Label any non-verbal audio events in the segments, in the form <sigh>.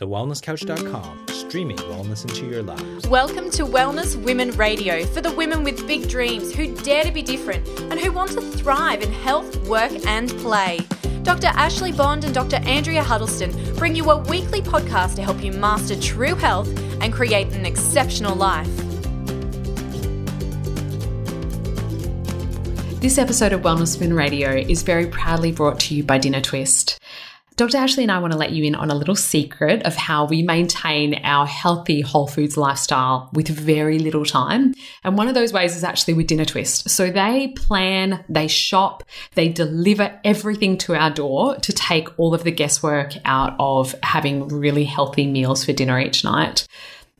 TheWellnessCouch.com, streaming wellness into your lives. Welcome to Wellness Women Radio for the women with big dreams who dare to be different and who want to thrive in health, work, and play. Dr. Ashley Bond and Dr. Andrea Huddleston bring you a weekly podcast to help you master true health and create an exceptional life. This episode of Wellness Women Radio is very proudly brought to you by Dinner Twist. Dr. Ashley and I want to let you in on a little secret of how we maintain our healthy whole foods lifestyle with very little time. And one of those ways is actually with Dinner Twist. So they plan, they shop, they deliver everything to our door to take all of the guesswork out of having really healthy meals for dinner each night.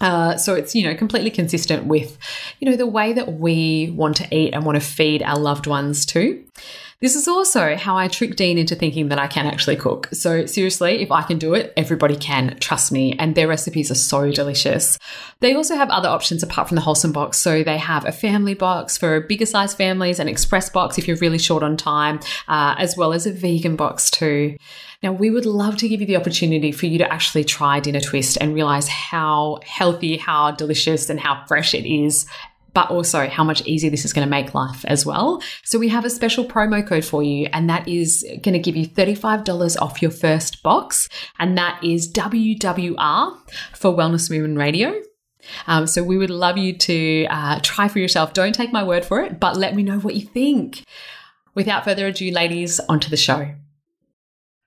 Uh, so it's you know completely consistent with you know the way that we want to eat and want to feed our loved ones too. This is also how I trick Dean into thinking that I can actually cook. So seriously, if I can do it, everybody can. Trust me. And their recipes are so delicious. They also have other options apart from the wholesome box. So they have a family box for bigger size families, an express box if you're really short on time, uh, as well as a vegan box too. Now, we would love to give you the opportunity for you to actually try Dinner Twist and realize how healthy, how delicious, and how fresh it is but also how much easier this is going to make life as well. So we have a special promo code for you, and that is going to give you $35 off your first box, and that is WWR for Wellness Women Radio. Um, so we would love you to uh, try for yourself. Don't take my word for it, but let me know what you think. Without further ado, ladies, onto the show.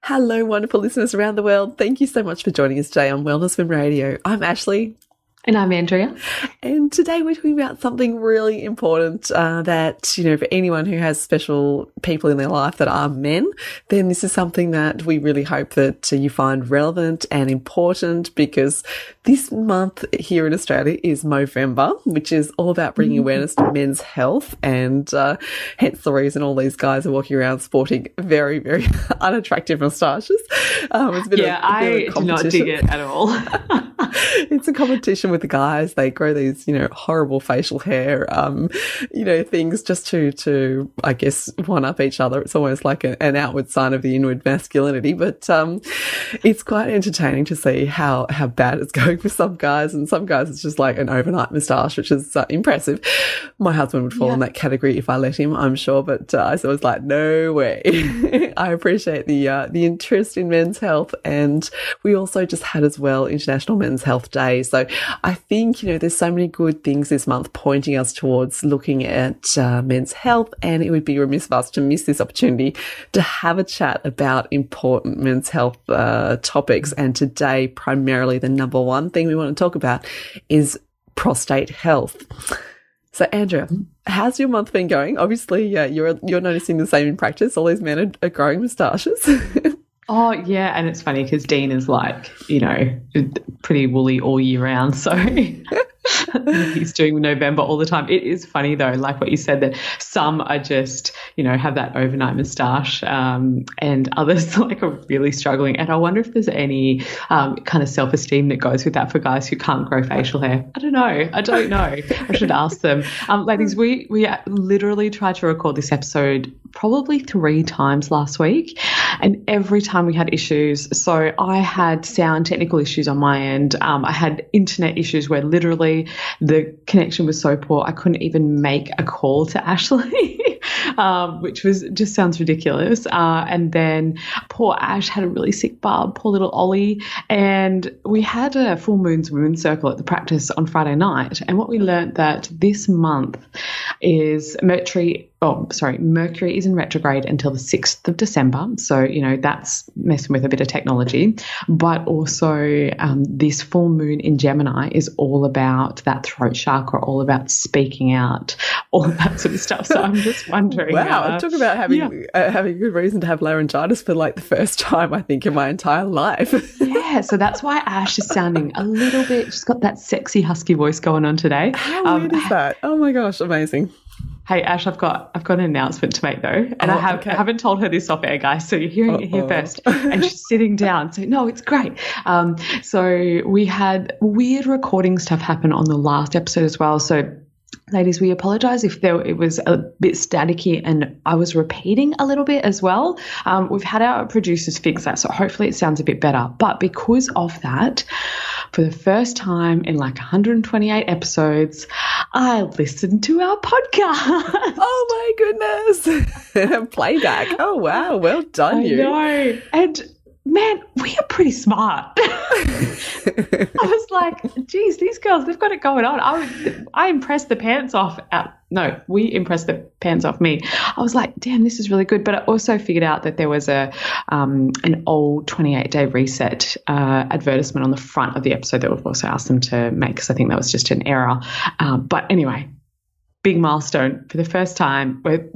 Hello, wonderful listeners around the world. Thank you so much for joining us today on Wellness Women Radio. I'm Ashley. And I'm Andrea. And today we're talking about something really important uh, that, you know, for anyone who has special people in their life that are men, then this is something that we really hope that you find relevant and important because this month here in Australia is Movember, which is all about bringing mm-hmm. awareness to men's health. And uh, hence the reason all these guys are walking around sporting very, very <laughs> unattractive moustaches. Um, yeah, a, a I do not dig it at all. <laughs> <laughs> it's a competition with the guys. They grow these, you know, horrible facial hair, um, you know, things just to, to, I guess, one up each other. It's almost like a, an outward sign of the inward masculinity, but, um, it's quite entertaining to see how, how bad it's <laughs> going for some guys. And some guys, it's just like an overnight moustache, which is uh, impressive. My husband would fall yeah. in that category if I let him, I'm sure, but, uh, so I was like, no way. <laughs> I appreciate the, uh, the interest in men's health. And we also just had as well International Men's Health Day. So I think, you know, there's so many good things this month pointing us towards looking at uh, men's health, and it would be remiss of us to miss this opportunity to have a chat about important men's health uh, topics. And today, primarily, the number one thing we want to talk about is prostate health. So, Andrea, how's your month been going? Obviously, yeah, you're you're noticing the same in practice. All these men are, are growing moustaches. <laughs> Oh yeah, and it's funny because Dean is like, you know, pretty woolly all year round. So <laughs> <laughs> he's doing Movember all the time. It is funny though, like what you said, that some are just, you know, have that overnight moustache, um, and others <laughs> like are really struggling. And I wonder if there's any um, kind of self esteem that goes with that for guys who can't grow facial hair. I don't know. I don't know. I should ask them. Um, ladies, we we literally tried to record this episode probably three times last week, and every time we had issues. So I had sound technical issues on my end. Um, I had internet issues where literally the connection was so poor I couldn't even make a call to <laughs> Ashley, um, which was just sounds ridiculous. Uh, and then poor Ash had a really sick bub, poor little Ollie, and we had a full moon's women's circle at the practice on Friday night. And what we learned that this month is Mercury oh, sorry, Mercury is in retrograde until the 6th of December. So, you know, that's messing with a bit of technology. But also, um, this full moon in Gemini is all about that throat chakra, all about speaking out, <laughs> all that sort of stuff. So I'm just wondering. <laughs> wow. Uh, talk about having, yeah. uh, having good reason to have laryngitis for like the first time, I think, in my entire life. yeah <laughs> Yeah, so that's why Ash is sounding a little bit. She's got that sexy husky voice going on today. How um, weird is that? Oh my gosh, amazing. Hey Ash, I've got I've got an announcement to make though, and oh, I have okay. I haven't told her this off air, guys. So you're hearing Uh-oh. it here first, <laughs> and she's sitting down. So no, it's great. Um, so we had weird recording stuff happen on the last episode as well. So ladies, we apologize if there it was a bit staticky and I was repeating a little bit as well. Um, we've had our producers fix that, so hopefully it sounds a bit better. But because of that, for the first time in like 128 episodes, I listened to our podcast. Oh my goodness! <laughs> Playback. Oh wow, well done, I you. Know. And man, we are pretty smart. <laughs> I was like, geez, these girls, they've got it going on. I was, I impressed the pants off. Uh, no, we impressed the pants off me. I was like, damn, this is really good. But I also figured out that there was a um, an old 28 day reset uh, advertisement on the front of the episode that we've also asked them to make because I think that was just an error. Um, but anyway, big milestone for the first time. We're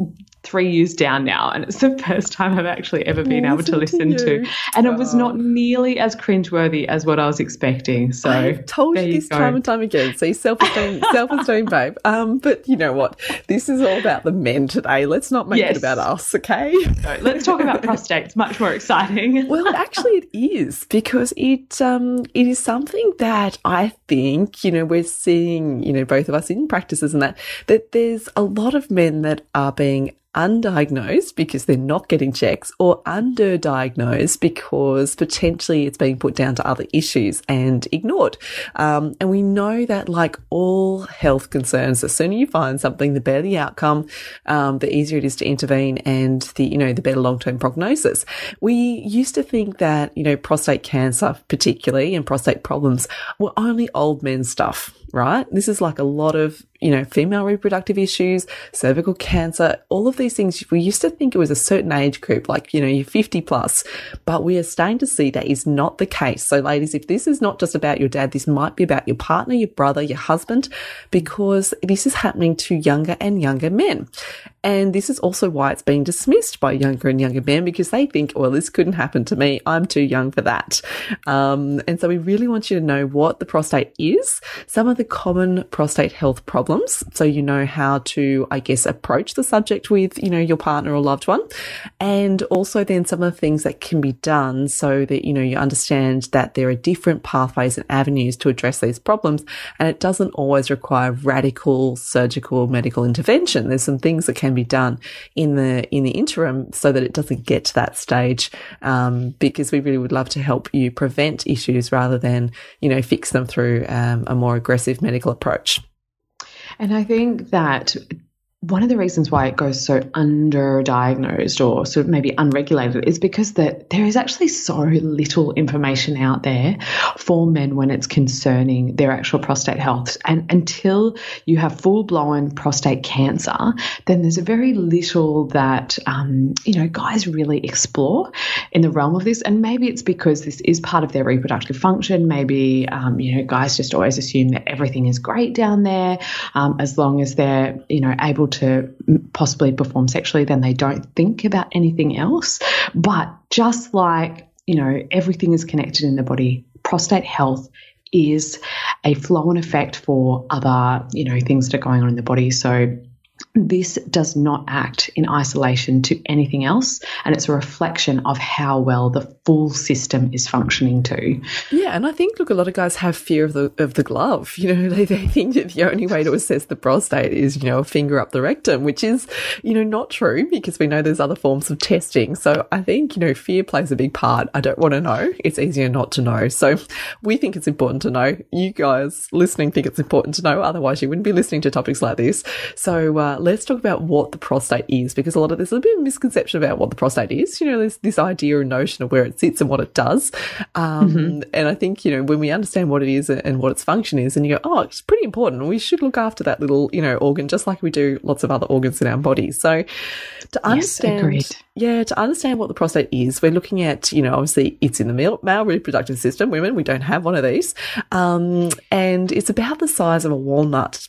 three years down now, and it's the <laughs> first time I've actually ever been able to listen to, to. And it was not nearly as cringeworthy as what I was expecting. So I've told you this time and time again. See, self esteem, <laughs> self esteem, babe. Um, but you know what? This is all about the men today. Let's not make yes. it about us, okay? No, let's talk about <laughs> prostate. It's much more exciting. well, actually, it is because it um it is something that I think you know we're seeing you know both of us in practices and that that there's a lot of men that are being undiagnosed because they're not getting checks or underdiagnosed because potentially it's being put down to other issues and ignored. Um, and we know that like all health concerns, the sooner you find something, the better the outcome, um, the easier it is to intervene and the, you know, the better long-term prognosis. We used to think that, you know, prostate cancer particularly and prostate problems were only old men stuff right? This is like a lot of, you know, female reproductive issues, cervical cancer, all of these things. We used to think it was a certain age group, like, you know, you're 50 plus, but we are starting to see that is not the case. So ladies, if this is not just about your dad, this might be about your partner, your brother, your husband, because this is happening to younger and younger men. And this is also why it's being dismissed by younger and younger men because they think, well, this couldn't happen to me. I'm too young for that. Um, and so we really want you to know what the prostate is, some of the common prostate health problems. So you know how to, I guess, approach the subject with, you know, your partner or loved one. And also then some of the things that can be done so that, you know, you understand that there are different pathways and avenues to address these problems. And it doesn't always require radical surgical medical intervention. There's some things that can be done in the in the interim so that it doesn't get to that stage. Um, because we really would love to help you prevent issues rather than you know fix them through um, a more aggressive medical approach. And I think that one of the reasons why it goes so underdiagnosed or sort of maybe unregulated is because that there is actually so little information out there for men when it's concerning their actual prostate health. And until you have full blown prostate cancer, then there's a very little that um, you know guys really explore in the realm of this. And maybe it's because this is part of their reproductive function. Maybe um, you know guys just always assume that everything is great down there um, as long as they're you know able to possibly perform sexually, then they don't think about anything else. But just like, you know, everything is connected in the body, prostate health is a flow and effect for other, you know, things that are going on in the body. So this does not act in isolation to anything else, and it's a reflection of how well the full system is functioning too. Yeah, and I think look, a lot of guys have fear of the of the glove. <laughs> You know, they, they think that the only way to assess the prostate is you know a finger up the rectum, which is you know not true because we know there's other forms of testing. So I think you know fear plays a big part. I don't want to know. It's easier not to know. So we think it's important to know. You guys listening think it's important to know. Otherwise, you wouldn't be listening to topics like this. So. Uh, let's talk about what the prostate is because a lot of there's a bit of misconception about what the prostate is. You know, there's this idea and notion of where it sits and what it does. Um, mm-hmm. And I think, you know, when we understand what it is and what its function is, and you go, oh, it's pretty important. We should look after that little, you know, organ just like we do lots of other organs in our body. So to understand, yes, yeah, to understand what the prostate is, we're looking at, you know, obviously it's in the male, male reproductive system. Women, we don't have one of these. Um, and it's about the size of a walnut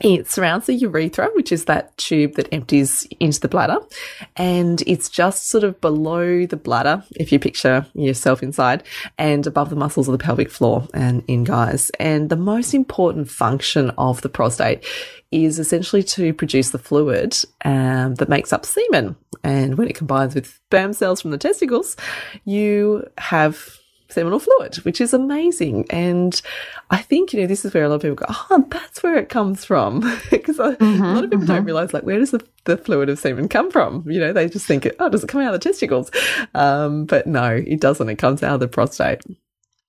It surrounds the urethra, which is that tube that empties into the bladder. And it's just sort of below the bladder, if you picture yourself inside, and above the muscles of the pelvic floor and in guys. And the most important function of the prostate is essentially to produce the fluid um, that makes up semen. And when it combines with sperm cells from the testicles, you have seminal fluid, which is amazing. And I think, you know, this is where a lot of people go, oh, that's where it comes from. <laughs> Because mm-hmm, a lot of people mm-hmm. don't realize, like, where does the, the fluid of semen come from? You know, they just think, oh, does it come out of the testicles? Um, but no, it doesn't. It comes out of the prostate.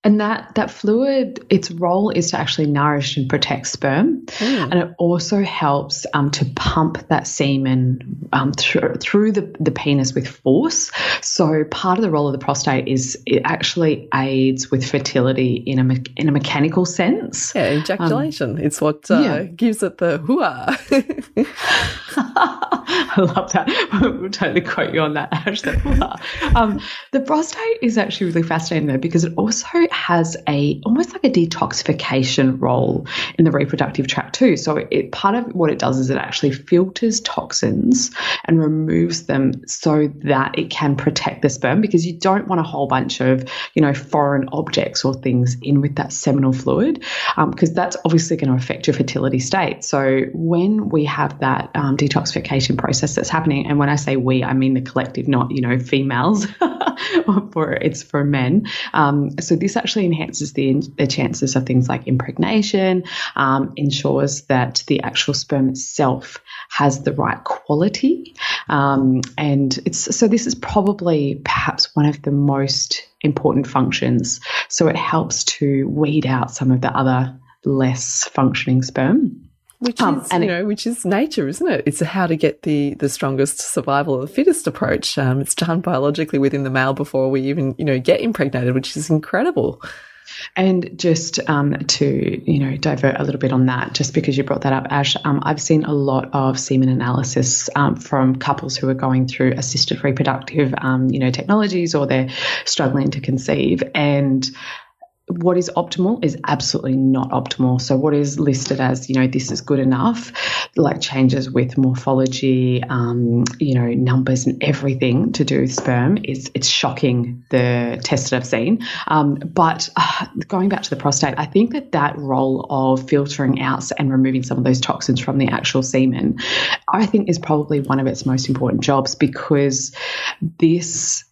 And that that fluid, its role is to actually nourish and protect sperm, mm. and it also helps um, to pump that semen um, through through the, the penis with force. So part of the role of the prostate is it actually aids with fertility in a me- in a mechanical sense. Yeah, ejaculation. Um, it's what uh, yeah. gives it the hooah. <laughs> <laughs> <laughs> I love that. <laughs> we'll totally quote you on that. <laughs> um, the prostate is actually really fascinating though because it also has a almost like a detoxification role in the reproductive tract too. So it part of what it does is it actually filters toxins and removes them so that it can protect the sperm because you don't want a whole bunch of you know foreign objects or things in with that seminal fluid because um, that's obviously going to affect your fertility state. So when we have that um, detoxification process that's happening, and when I say we, I mean the collective, not you know females. <laughs> for it's for men. Um, so this actually enhances the, the chances of things like impregnation, um, ensures that the actual sperm itself has the right quality, um, and it's so this is probably perhaps one of the most important functions. So it helps to weed out some of the other less functioning sperm. Which um, is, you know, which is nature, isn't it? It's how to get the the strongest survival of the fittest approach. Um, it's done biologically within the male before we even, you know, get impregnated, which is incredible. And just um, to you know divert a little bit on that, just because you brought that up, Ash, um, I've seen a lot of semen analysis um, from couples who are going through assisted reproductive um, you know technologies or they're struggling to conceive, and what is optimal is absolutely not optimal. So what is listed as, you know, this is good enough, like changes with morphology, um, you know, numbers and everything to do with sperm is it's shocking the tests that I've seen. Um, but uh, going back to the prostate, I think that that role of filtering out and removing some of those toxins from the actual semen, I think is probably one of its most important jobs because this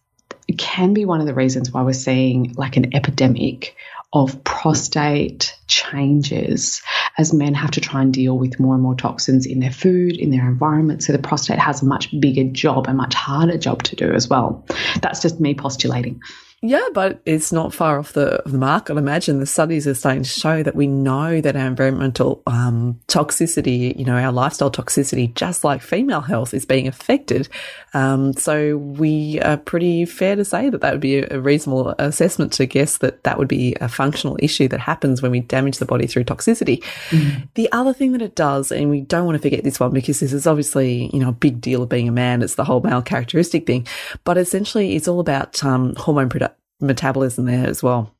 can be one of the reasons why we're seeing like an epidemic of prostate changes as men have to try and deal with more and more toxins in their food, in their environment. So the prostate has a much bigger job, a much harder job to do as well. That's just me postulating. Yeah, but it's not far off the, the mark. I'd imagine the studies are starting to show that we know that our environmental um, toxicity, you know, our lifestyle toxicity, just like female health, is being affected. Um, so we are pretty fair to say that that would be a, a, reasonable assessment to guess that that would be a functional issue that happens when we damage the body through toxicity. Mm. The other thing that it does, and we don't want to forget this one because this is obviously, you know, a big deal of being a man. It's the whole male characteristic thing, but essentially it's all about um, hormone production metabolism there as well.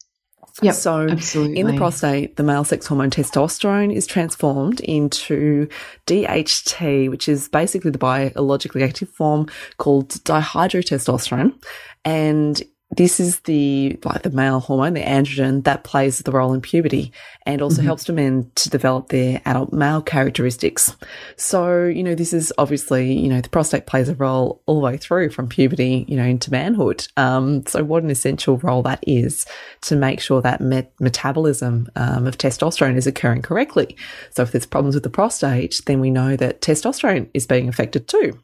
Yep, so absolutely. in the prostate, the male sex hormone testosterone is transformed into DHT, which is basically the biologically active form called dihydrotestosterone. And this is the like the male hormone, the androgen that plays the role in puberty and also mm-hmm. helps to men to develop their adult male characteristics. So, you know, this is obviously, you know, the prostate plays a role all the way through from puberty, you know, into manhood. Um, so what an essential role that is to make sure that met- metabolism um, of testosterone is occurring correctly. So if there's problems with the prostate, then we know that testosterone is being affected too.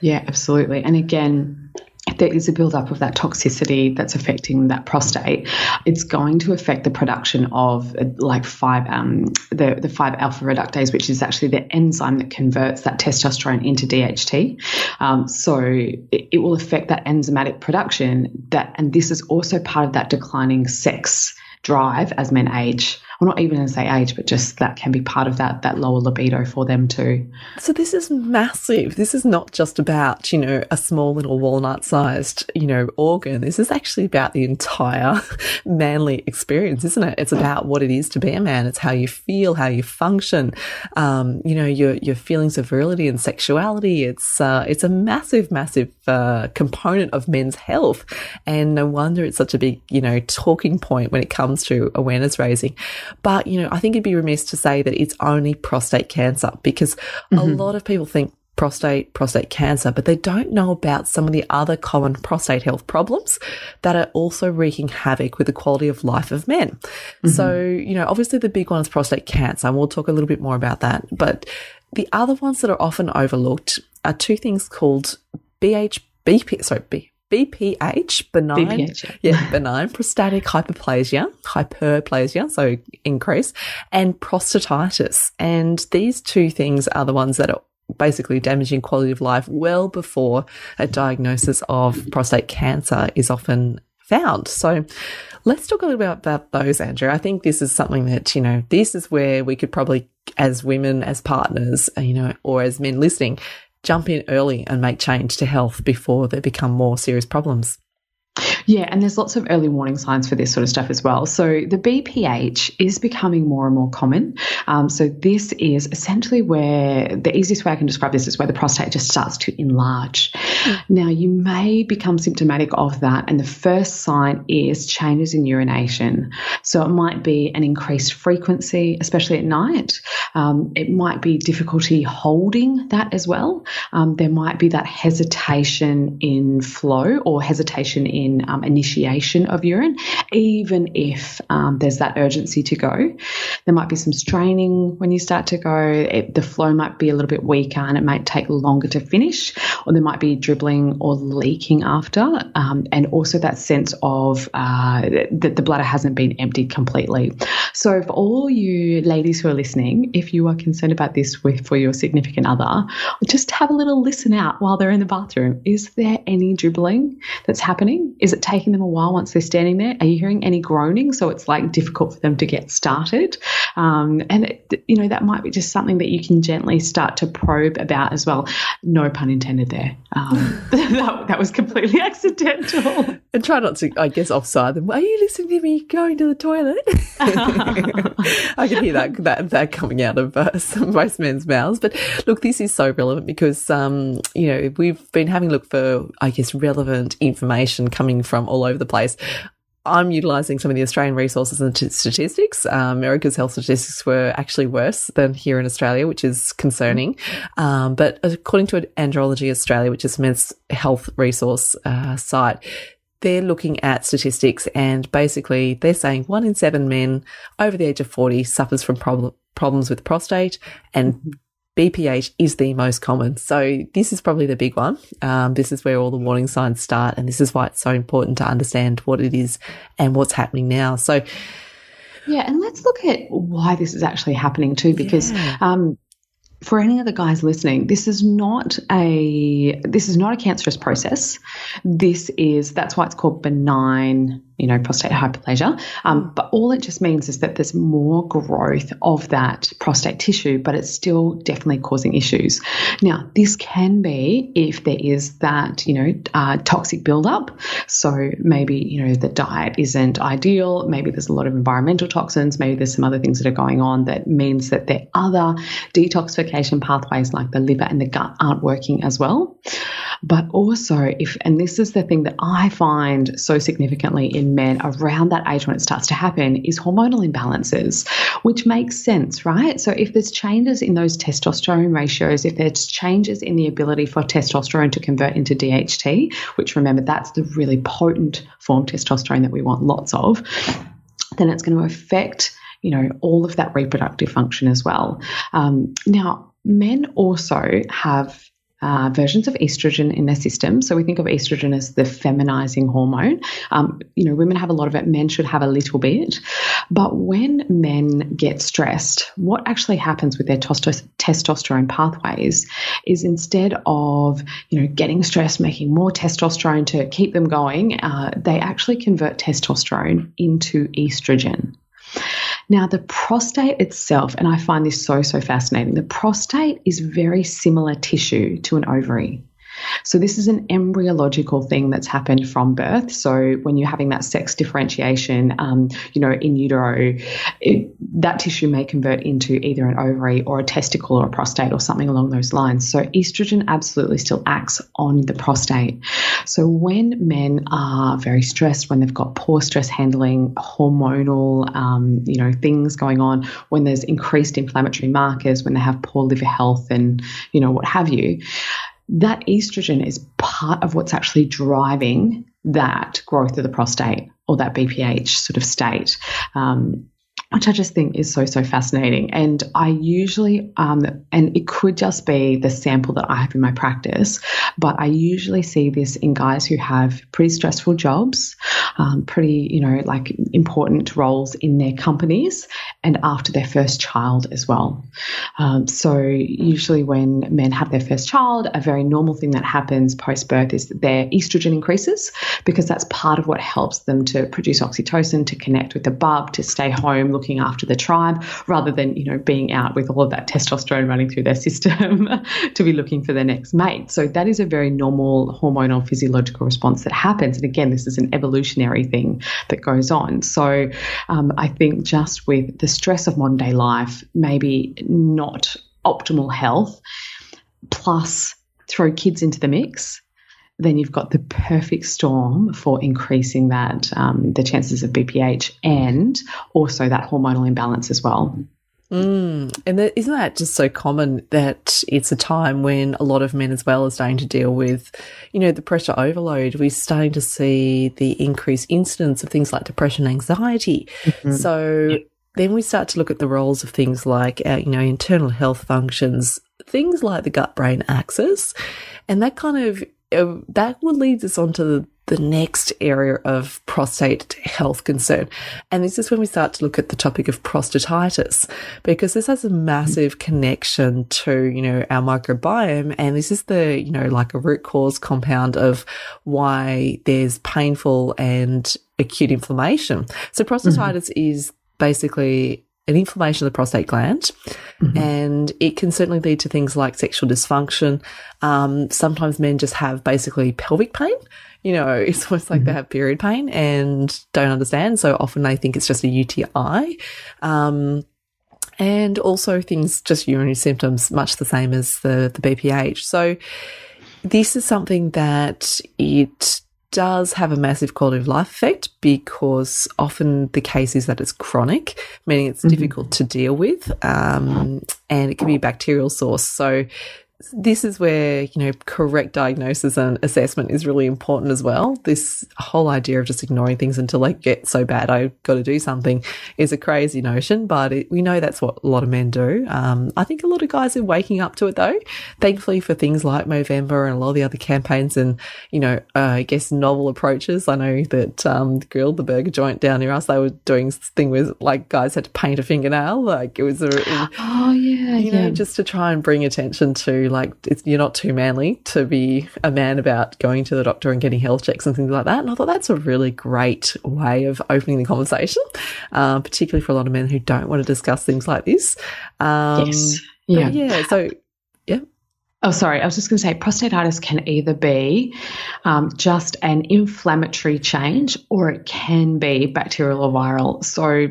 Yeah, absolutely. And again, there is a buildup of that toxicity that's affecting that prostate, it's going to affect the production of like five um, the the five alpha reductase, which is actually the enzyme that converts that testosterone into DHT. Um, so it, it will affect that enzymatic production. That and this is also part of that declining sex drive as men age well, not even as they age, but just that can be part of that that lower libido for them too. So this is massive. This is not just about you know a small little walnut sized you know organ. This is actually about the entire <laughs> manly experience, isn't it? It's about what it is to be a man. It's how you feel, how you function, um, you know, your your feelings of virility and sexuality. It's uh, it's a massive, massive uh, component of men's health, and no wonder it's such a big you know talking point when it comes to awareness raising. But, you know, I think it'd be remiss to say that it's only prostate cancer because mm-hmm. a lot of people think prostate, prostate cancer, but they don't know about some of the other common prostate health problems that are also wreaking havoc with the quality of life of men. Mm-hmm. So, you know, obviously the big one is prostate cancer, and we'll talk a little bit more about that. But the other ones that are often overlooked are two things called BH, BP, sorry, B, BPH, benign, BPH, yeah. yeah, benign prostatic hyperplasia, hyperplasia, so increase, and prostatitis. And these two things are the ones that are basically damaging quality of life well before a diagnosis of prostate cancer is often found. So let's talk a little bit about those, Andrea. I think this is something that, you know, this is where we could probably, as women, as partners, you know, or as men listening, jump in early and make change to health before they become more serious problems. Yeah, and there's lots of early warning signs for this sort of stuff as well. So the BPH is becoming more and more common. Um, so this is essentially where the easiest way I can describe this is where the prostate just starts to enlarge. Now you may become symptomatic of that, and the first sign is changes in urination. So it might be an increased frequency, especially at night. Um, it might be difficulty holding that as well. Um, there might be that hesitation in flow or hesitation in um, initiation of urine, even if um, there's that urgency to go. There might be some straining when you start to go. It, the flow might be a little bit weaker and it might take longer to finish, or there might be dribbling or leaking after, um, and also that sense of uh, that the bladder hasn't been emptied completely. So, for all you ladies who are listening, if you are concerned about this with for your significant other, just have a little listen out while they're in the bathroom. Is there any dribbling that's happening? Is it taking them a while once they're standing there? Are you hearing any groaning? So it's like difficult for them to get started. Um, and, it, you know, that might be just something that you can gently start to probe about as well. No pun intended there. Um, <laughs> that, that was completely <laughs> accidental. And try not to, I guess, offside them. Are you listening to me going to the toilet? <laughs> <laughs> I can hear that, that, that coming out of uh, <laughs> most men's mouths. But look, this is so relevant because, um, you know, we've been having a look for, I guess, relevant information coming from all over the place. I'm utilising some of the Australian resources and t- statistics. Um, America's health statistics were actually worse than here in Australia, which is concerning. Um, but according to Andrology Australia, which is a men's health resource uh, site, they're looking at statistics and basically they're saying one in seven men over the age of 40 suffers from prob- problems with prostate and BPH is the most common. So this is probably the big one. Um, this is where all the warning signs start. And this is why it's so important to understand what it is and what's happening now. So, yeah, and let's look at why this is actually happening too, because yeah. um, for any of the guys listening, this is not a this is not a cancerous process. This is that's why it's called benign you know, prostate hyperplasia. Um, but all it just means is that there's more growth of that prostate tissue, but it's still definitely causing issues. Now, this can be if there is that, you know, uh, toxic buildup. So maybe, you know, the diet isn't ideal. Maybe there's a lot of environmental toxins. Maybe there's some other things that are going on that means that there are other detoxification pathways like the liver and the gut aren't working as well. But also, if, and this is the thing that I find so significantly in men around that age when it starts to happen, is hormonal imbalances, which makes sense, right? So if there's changes in those testosterone ratios, if there's changes in the ability for testosterone to convert into DHT, which remember, that's the really potent form of testosterone that we want lots of, then it's going to affect you know all of that reproductive function as well. Um, now, men also have uh, versions of estrogen in their system. So we think of estrogen as the feminizing hormone. Um, you know, women have a lot of it, men should have a little bit. But when men get stressed, what actually happens with their testosterone pathways is instead of, you know, getting stressed, making more testosterone to keep them going, uh, they actually convert testosterone into estrogen. Now, the prostate itself, and I find this so, so fascinating, the prostate is very similar tissue to an ovary. So, this is an embryological thing that's happened from birth. So, when you're having that sex differentiation, um, you know, in utero, it, that tissue may convert into either an ovary or a testicle or a prostate or something along those lines. So, estrogen absolutely still acts on the prostate. So, when men are very stressed, when they've got poor stress handling, hormonal, um, you know, things going on, when there's increased inflammatory markers, when they have poor liver health and, you know, what have you, that estrogen is part of what's actually driving that growth of the prostate or that BPH sort of state. Um, which I just think is so, so fascinating. And I usually, um, and it could just be the sample that I have in my practice, but I usually see this in guys who have pretty stressful jobs, um, pretty, you know, like important roles in their companies, and after their first child as well. Um, so, usually, when men have their first child, a very normal thing that happens post birth is that their estrogen increases because that's part of what helps them to produce oxytocin, to connect with the bub, to stay home looking after the tribe rather than, you know, being out with all of that testosterone running through their <laughs> system to be looking for their next mate. So that is a very normal hormonal physiological response that happens. And again, this is an evolutionary thing that goes on. So um, I think just with the stress of modern day life, maybe not optimal health, plus throw kids into the mix then you've got the perfect storm for increasing that um, the chances of BPH and also that hormonal imbalance as well. Mm. And is isn't that just so common that it's a time when a lot of men as well are starting to deal with, you know, the pressure overload. We're starting to see the increased incidence of things like depression, anxiety. Mm-hmm. So then we start to look at the roles of things like, our, you know, internal health functions, things like the gut brain axis. And that kind of uh, that would lead us on to the, the next area of prostate health concern. And this is when we start to look at the topic of prostatitis, because this has a massive connection to, you know, our microbiome. And this is the, you know, like a root cause compound of why there's painful and acute inflammation. So prostatitis mm-hmm. is basically an inflammation of the prostate gland, mm-hmm. and it can certainly lead to things like sexual dysfunction. Um, sometimes men just have basically pelvic pain. You know, <laughs> it's almost like mm-hmm. they have period pain and don't understand. So often they think it's just a UTI. Um, and also things, just urinary symptoms, much the same as the, the BPH. So this is something that it does have a massive quality of life effect because often the case is that it's chronic, meaning it's mm-hmm. difficult to deal with, um, and it can be a bacterial source. So this is where you know correct diagnosis and assessment is really important as well. This whole idea of just ignoring things until they get so bad I've got to do something is a crazy notion, but it, we know that's what a lot of men do. Um, I think a lot of guys are waking up to it though. Thankfully for things like Movember and a lot of the other campaigns and you know uh, I guess novel approaches. I know that um, the grill, the burger joint down near us, they were doing this thing with like guys had to paint a fingernail, like it was a, <gasps> oh yeah, you yeah. know just to try and bring attention to like you're not too manly to be a man about going to the doctor and getting health checks and things like that. And I thought that's a really great way of opening the conversation, uh, particularly for a lot of men who don't want to discuss things like this. Um, yes. Yeah. Yeah. So, yeah. Oh, sorry. I was just going to say prostatitis can either be um, just an inflammatory change or it can be bacterial or viral. So,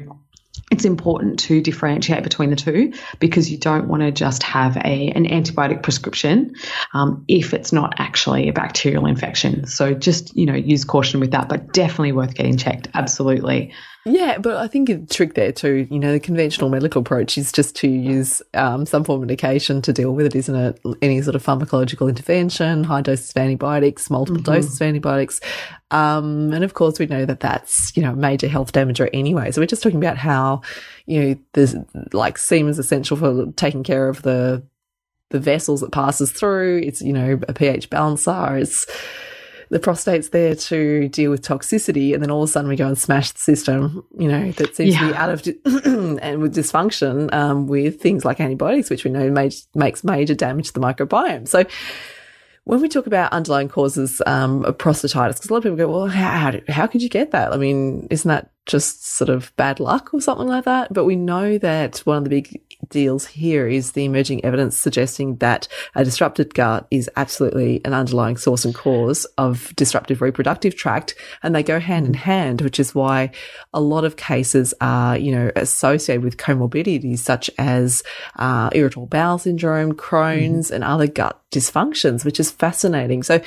it's important to differentiate between the two because you don't want to just have a an antibiotic prescription um, if it's not actually a bacterial infection. So just you know use caution with that, but definitely worth getting checked. Absolutely. Yeah, but I think the trick there too, you know, the conventional medical approach is just to use um, some form of medication to deal with it, isn't it? Any sort of pharmacological intervention, high doses of antibiotics, multiple mm-hmm. doses of antibiotics. Um, and of course, we know that that's, you know, major health damager anyway. So we're just talking about how, you know, there's like semen is essential for taking care of the, the vessels it passes through. It's, you know, a pH balancer. It's, the prostate's there to deal with toxicity, and then all of a sudden we go and smash the system, you know, that seems yeah. to be out of <clears throat> and with dysfunction um, with things like antibiotics, which we know makes major damage to the microbiome. So when we talk about underlying causes um, of prostatitis, because a lot of people go, well, how, how, how could you get that? I mean, isn't that just sort of bad luck or something like that. But we know that one of the big deals here is the emerging evidence suggesting that a disrupted gut is absolutely an underlying source and cause of disruptive reproductive tract. And they go hand in hand, which is why a lot of cases are, you know, associated with comorbidities such as uh, irritable bowel syndrome, Crohn's, mm. and other gut dysfunctions, which is fascinating. So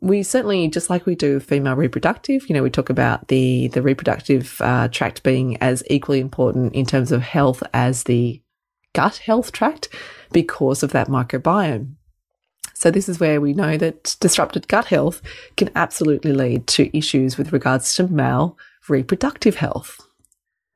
we certainly, just like we do with female reproductive, you know, we talk about the the reproductive uh, tract being as equally important in terms of health as the gut health tract because of that microbiome. So this is where we know that disrupted gut health can absolutely lead to issues with regards to male reproductive health.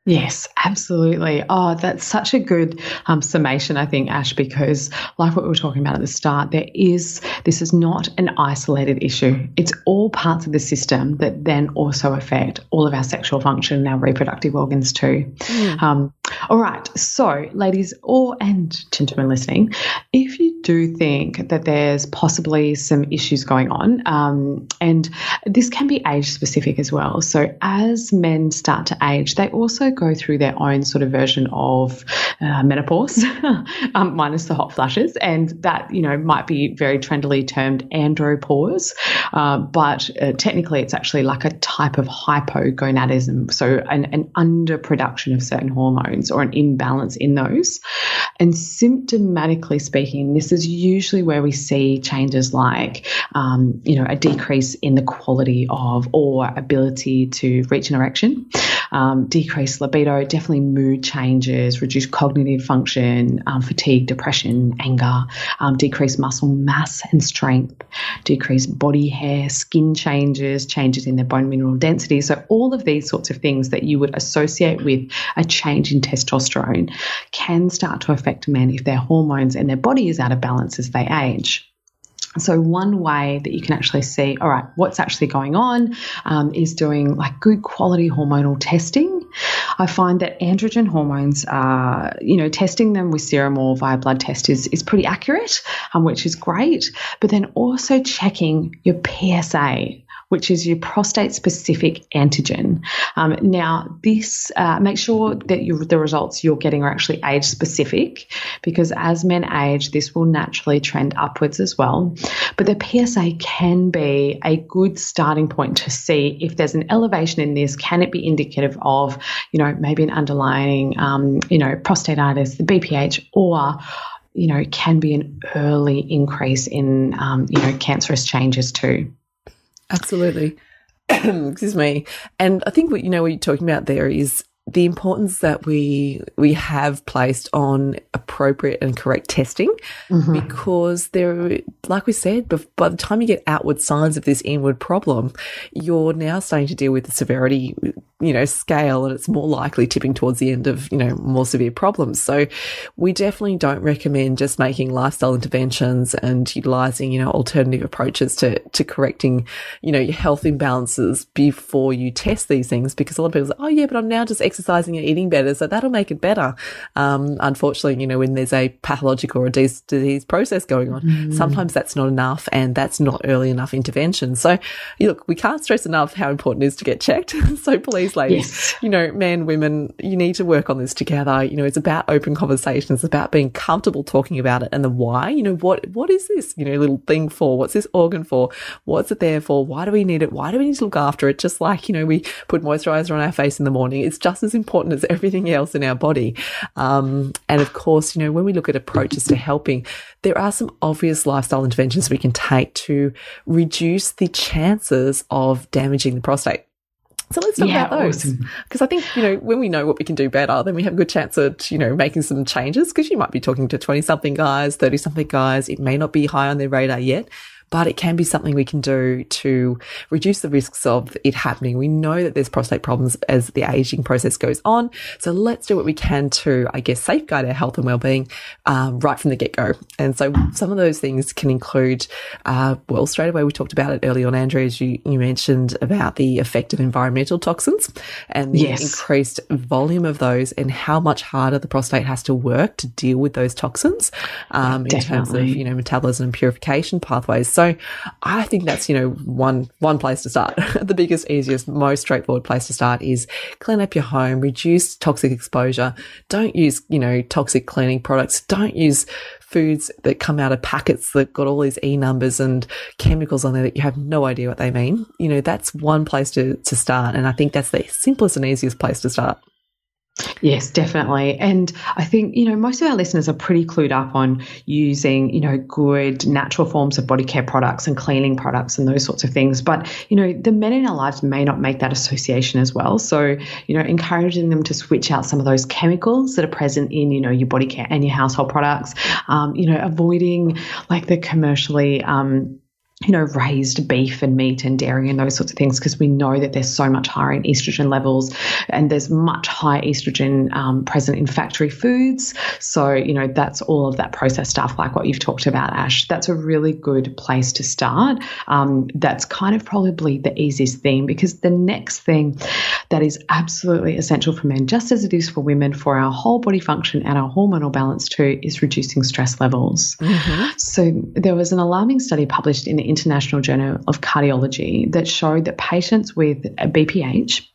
Yes, absolutely. Oh, that's such a good um, summation, I think, Ash, because like what we were talking about at the start, there is, this is not an isolated issue. It's all parts of the system that then also affect all of our sexual function and our reproductive organs too. Mm. Um, all right. So, ladies or and gentlemen listening, if you do think that there's possibly some issues going on, um, and this can be age specific as well. So, as men start to age, they also go through their own sort of version of uh, menopause, <laughs> um, minus the hot flushes, and that you know might be very trendily termed andropause, uh, but uh, technically it's actually like a type of hypogonadism, so an, an underproduction of certain hormones or an imbalance in those. And symptomatically speaking, this is usually where we see changes like, um, you know, a decrease in the quality of or ability to reach an erection, um, decreased libido, definitely mood changes, reduced cognitive function, um, fatigue, depression, anger, um, decreased muscle mass and strength, decreased body hair, skin changes, changes in their bone mineral density. So all of these sorts of things that you would associate with a change in testosterone can start to affect men if their hormones and their body is out of balance as they age. So, one way that you can actually see, all right, what's actually going on um, is doing like good quality hormonal testing. I find that androgen hormones, are, you know, testing them with serum or via blood test is, is pretty accurate, um, which is great. But then also checking your PSA, which is your prostate specific antigen. Um, now, this uh, make sure that you, the results you're getting are actually age specific because as men age, this will naturally trend upwards as well. But the PSA can be a good starting point to see if there's an elevation in this. Can it be indicative of, you know, maybe an underlying, um, you know, prostatitis, the BPH, or you know, can be an early increase in, um, you know, cancerous changes too. Absolutely. <coughs> Excuse me. And I think what you know what you're talking about there is the importance that we we have placed on appropriate and correct testing mm-hmm. because there like we said by the time you get outward signs of this inward problem you're now starting to deal with the severity you know, scale and it's more likely tipping towards the end of, you know, more severe problems. So we definitely don't recommend just making lifestyle interventions and utilizing, you know, alternative approaches to, to correcting, you know, your health imbalances before you test these things because a lot of people say, oh yeah, but I'm now just exercising and eating better. So that'll make it better. Um, unfortunately, you know, when there's a pathological or disease process going on, mm. sometimes that's not enough and that's not early enough intervention. So look, we can't stress enough how important it is to get checked. <laughs> so please ladies. Yes. You know, men, women, you need to work on this together. You know, it's about open conversations. It's about being comfortable talking about it and the why. You know, what what is this, you know, little thing for? What's this organ for? What's it there for? Why do we need it? Why do we need to look after it? Just like, you know, we put moisturizer on our face in the morning. It's just as important as everything else in our body. Um, and of course, you know, when we look at approaches to helping, there are some obvious lifestyle interventions we can take to reduce the chances of damaging the prostate. So let's talk yeah, about those. Because awesome. I think, you know, when we know what we can do better, then we have a good chance at, you know, making some changes. Because you might be talking to 20 something guys, 30 something guys. It may not be high on their radar yet, but it can be something we can do to reduce the risks of it happening. We know that there's prostate problems as the aging process goes on. So let's do what we can to, I guess, safeguard our health and well-being um, right from the get-go. And so some of those things can include, uh, well, straight away, we talked about it early on, Andrea, as you, you mentioned about the effect of environmental toxins and the yes. increased volume of those and how much harder the prostate has to work to deal with those toxins um, in terms of, you know, metabolism and purification pathways. So So I think that's, you know, one, one place to start. <laughs> the biggest, easiest, most straightforward place to start is clean up your home, reduce toxic exposure. Don't use, you know, toxic cleaning products. Don't use foods that come out of packets that got all these E numbers and chemicals on there that you have no idea what they mean. You know, that's one place to, to start. And I think that's the simplest and easiest place to start. Yes, definitely. And I think, you know, most of our listeners are pretty clued up on using, you know, good natural forms of body care products and cleaning products and those sorts of things. But, you know, the men in our lives may not make that association as well. So, you know, encouraging them to switch out some of those chemicals that are present in, you know, your body care and your household products, um, you know, avoiding like the commercially, um, you know, raised beef and meat and dairy and those sorts of things because we know that there's so much higher in estrogen levels and there's much higher estrogen um, present in factory foods. So, you know, that's all of that processed stuff like what you've talked about, Ash. That's a really good place to start. Um, that's kind of probably the easiest thing because the next thing that is absolutely essential for men, just as it is for women, for our whole body function and our hormonal balance too, is reducing stress levels. Mm-hmm. So, there was an alarming study published in the International Journal of Cardiology that showed that patients with BPH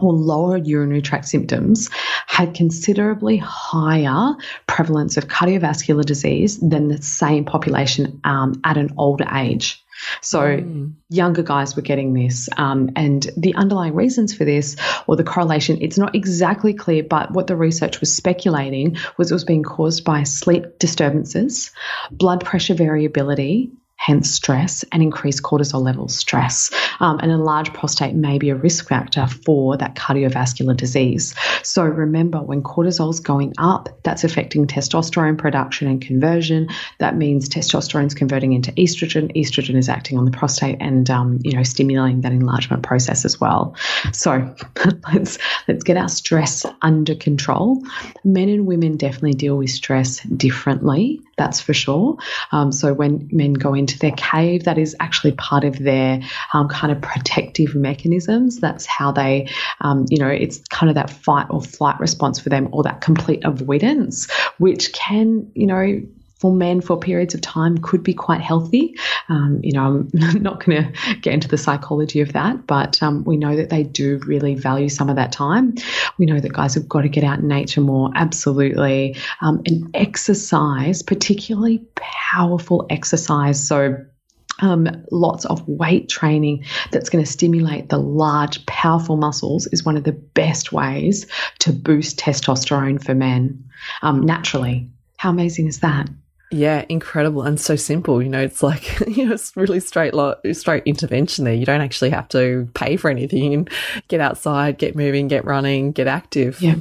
or lower urinary tract symptoms had considerably higher prevalence of cardiovascular disease than the same population um, at an older age. So mm. younger guys were getting this. Um, and the underlying reasons for this or the correlation, it's not exactly clear, but what the research was speculating was it was being caused by sleep disturbances, blood pressure variability, hence stress, and increased cortisol levels, stress. Um, an enlarged prostate may be a risk factor for that cardiovascular disease. So remember, when cortisol is going up, that's affecting testosterone production and conversion. That means testosterone is converting into estrogen. Estrogen is acting on the prostate and um, you know stimulating that enlargement process as well. So <laughs> let's let's get our stress under control. Men and women definitely deal with stress differently. That's for sure. Um, so when men go into their cave, that is actually part of their um, kind of protective mechanisms. That's how they, um, you know, it's kind of that fight or flight response for them, or that complete avoidance, which can, you know, for men for periods of time could be quite healthy. Um, you know, I'm <laughs> not going to get into the psychology of that, but um, we know that they do really value some of that time. We know that guys have got to get out in nature more, absolutely. Um, and exercise, particularly powerful exercise. So, um, lots of weight training that's going to stimulate the large, powerful muscles is one of the best ways to boost testosterone for men um, naturally. How amazing is that? Yeah, incredible and so simple. You know, it's like <laughs> you know, it's really straight, lot, straight intervention there. You don't actually have to pay for anything. And get outside, get moving, get running, get active. Yeah.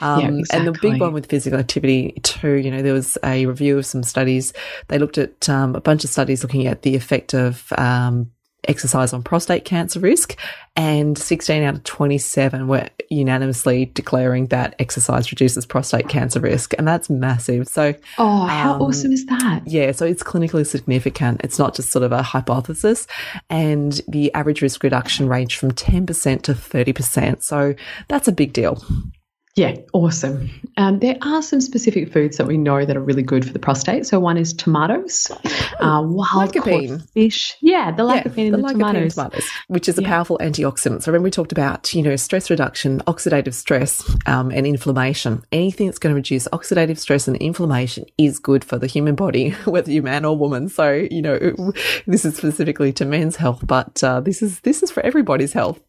Um, yeah, exactly. And the big one with physical activity too, you know, there was a review of some studies. They looked at um, a bunch of studies looking at the effect of um, exercise on prostate cancer risk, and 16 out of 27 were unanimously declaring that exercise reduces prostate cancer risk, and that's massive. So, oh, how um, awesome is that? Yeah, so it's clinically significant. It's not just sort of a hypothesis, and the average risk reduction ranged from 10% to 30%. So, that's a big deal. Yeah, awesome. Um, there are some specific foods that we know that are really good for the prostate. So one is tomatoes, uh, wild caught fish. Yeah, the lycopene yeah, in the, the tomatoes. tomatoes. which is a yeah. powerful antioxidant. So when we talked about you know stress reduction, oxidative stress, um, and inflammation, anything that's going to reduce oxidative stress and inflammation is good for the human body, <laughs> whether you're man or woman. So you know this is specifically to men's health, but uh, this is this is for everybody's health.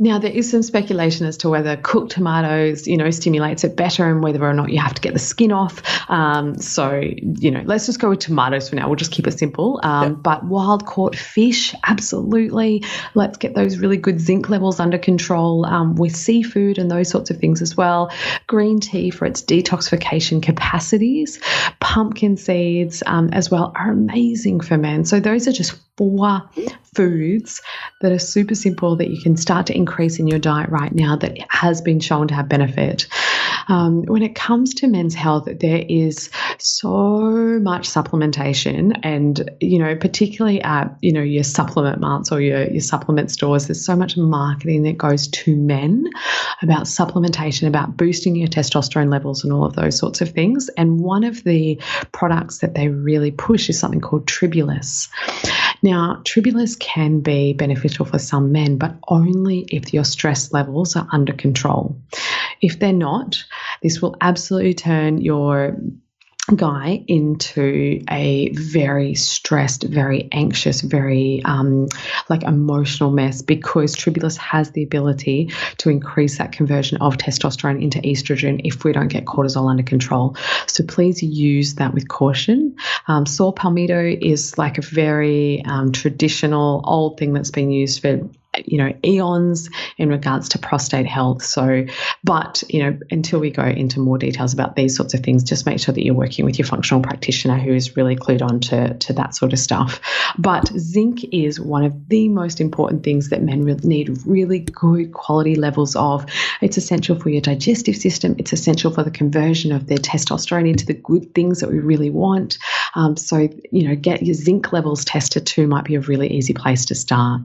Now, there is some speculation as to whether cooked tomatoes, you know, stimulates it better and whether or not you have to get the skin off. Um, so, you know, let's just go with tomatoes for now. We'll just keep it simple. Um, yep. But wild caught fish, absolutely. Let's get those really good zinc levels under control um, with seafood and those sorts of things as well. Green tea for its detoxification capacities. Pumpkin seeds um, as well are amazing for men. So, those are just four foods that are super simple that you can start to increase in your diet right now that has been shown to have benefit. Um, when it comes to men's health, there is so much supplementation, and you know, particularly at you know your supplement marts or your your supplement stores, there's so much marketing that goes to men about supplementation, about boosting your testosterone levels, and all of those sorts of things. And one of the products that they really push is something called Tribulus. Now, Tribulus can be beneficial for some men, but only if your stress levels are under control. If they're not, this will absolutely turn your guy into a very stressed, very anxious, very um, like emotional mess because Tribulus has the ability to increase that conversion of testosterone into estrogen if we don't get cortisol under control. So please use that with caution. Um, saw palmetto is like a very um, traditional old thing that's been used for you know eons in regards to prostate health. So but you know until we go into more details about these sorts of things just make sure that you're working with your functional practitioner who is really clued on to, to that sort of stuff. But zinc is one of the most important things that men need really good quality levels of. It's essential for your digestive system. It's essential for the conversion of their testosterone into the good things that we really want. Um, so you know get your zinc levels tested too might be a really easy place to start.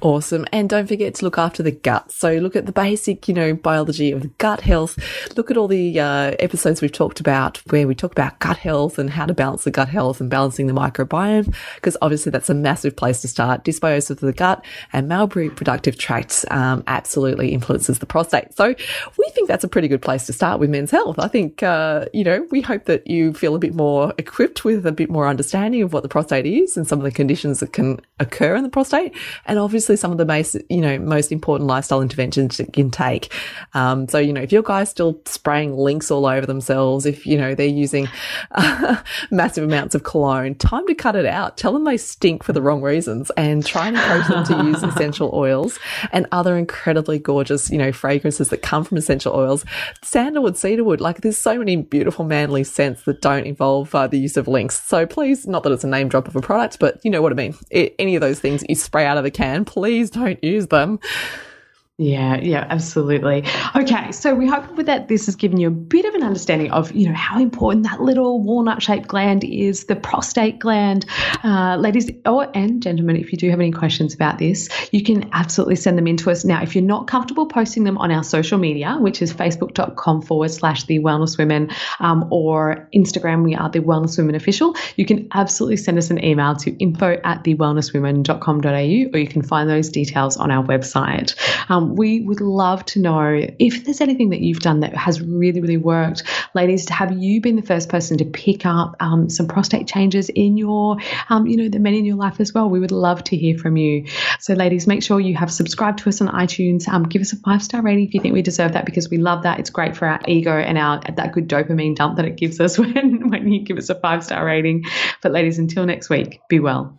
Awesome and don't forget to look after the gut. So look at the basic, you know, biology of gut health. Look at all the uh, episodes we've talked about where we talk about gut health and how to balance the gut health and balancing the microbiome, because obviously that's a massive place to start. Dysbiosis of the gut and male reproductive tracts um, absolutely influences the prostate. So we think that's a pretty good place to start with men's health. I think, uh, you know, we hope that you feel a bit more equipped with a bit more understanding of what the prostate is and some of the conditions that can occur in the prostate, and obviously some of the most, you know, most important lifestyle interventions you can take. Um, so, you know, if your guy's still spraying Lynx all over themselves, if, you know, they're using uh, <laughs> massive amounts of cologne, time to cut it out. Tell them they stink for the wrong reasons and try and encourage them to use <laughs> essential oils and other incredibly gorgeous, you know, fragrances that come from essential oils. Sandalwood, cedarwood, like there's so many beautiful manly scents that don't involve uh, the use of Lynx. So please, not that it's a name drop of a product, but you know what I mean. It, any of those things you spray out of a can, please don't use them. Yeah, yeah, absolutely. Okay, so we hope with that this has given you a bit of an understanding of you know how important that little walnut shaped gland is, the prostate gland. Uh, ladies or and gentlemen, if you do have any questions about this, you can absolutely send them in to us. Now, if you're not comfortable posting them on our social media, which is facebook.com forward slash the wellness women um, or Instagram, we are the wellness women official, you can absolutely send us an email to info at thewellnesswomen.com.au or you can find those details on our website. Um, we would love to know if there's anything that you've done that has really, really worked. Ladies, have you been the first person to pick up um, some prostate changes in your, um, you know, the men in your life as well? We would love to hear from you. So, ladies, make sure you have subscribed to us on iTunes. Um, give us a five star rating if you think we deserve that because we love that. It's great for our ego and our that good dopamine dump that it gives us <laughs> when, when you give us a five star rating. But, ladies, until next week, be well.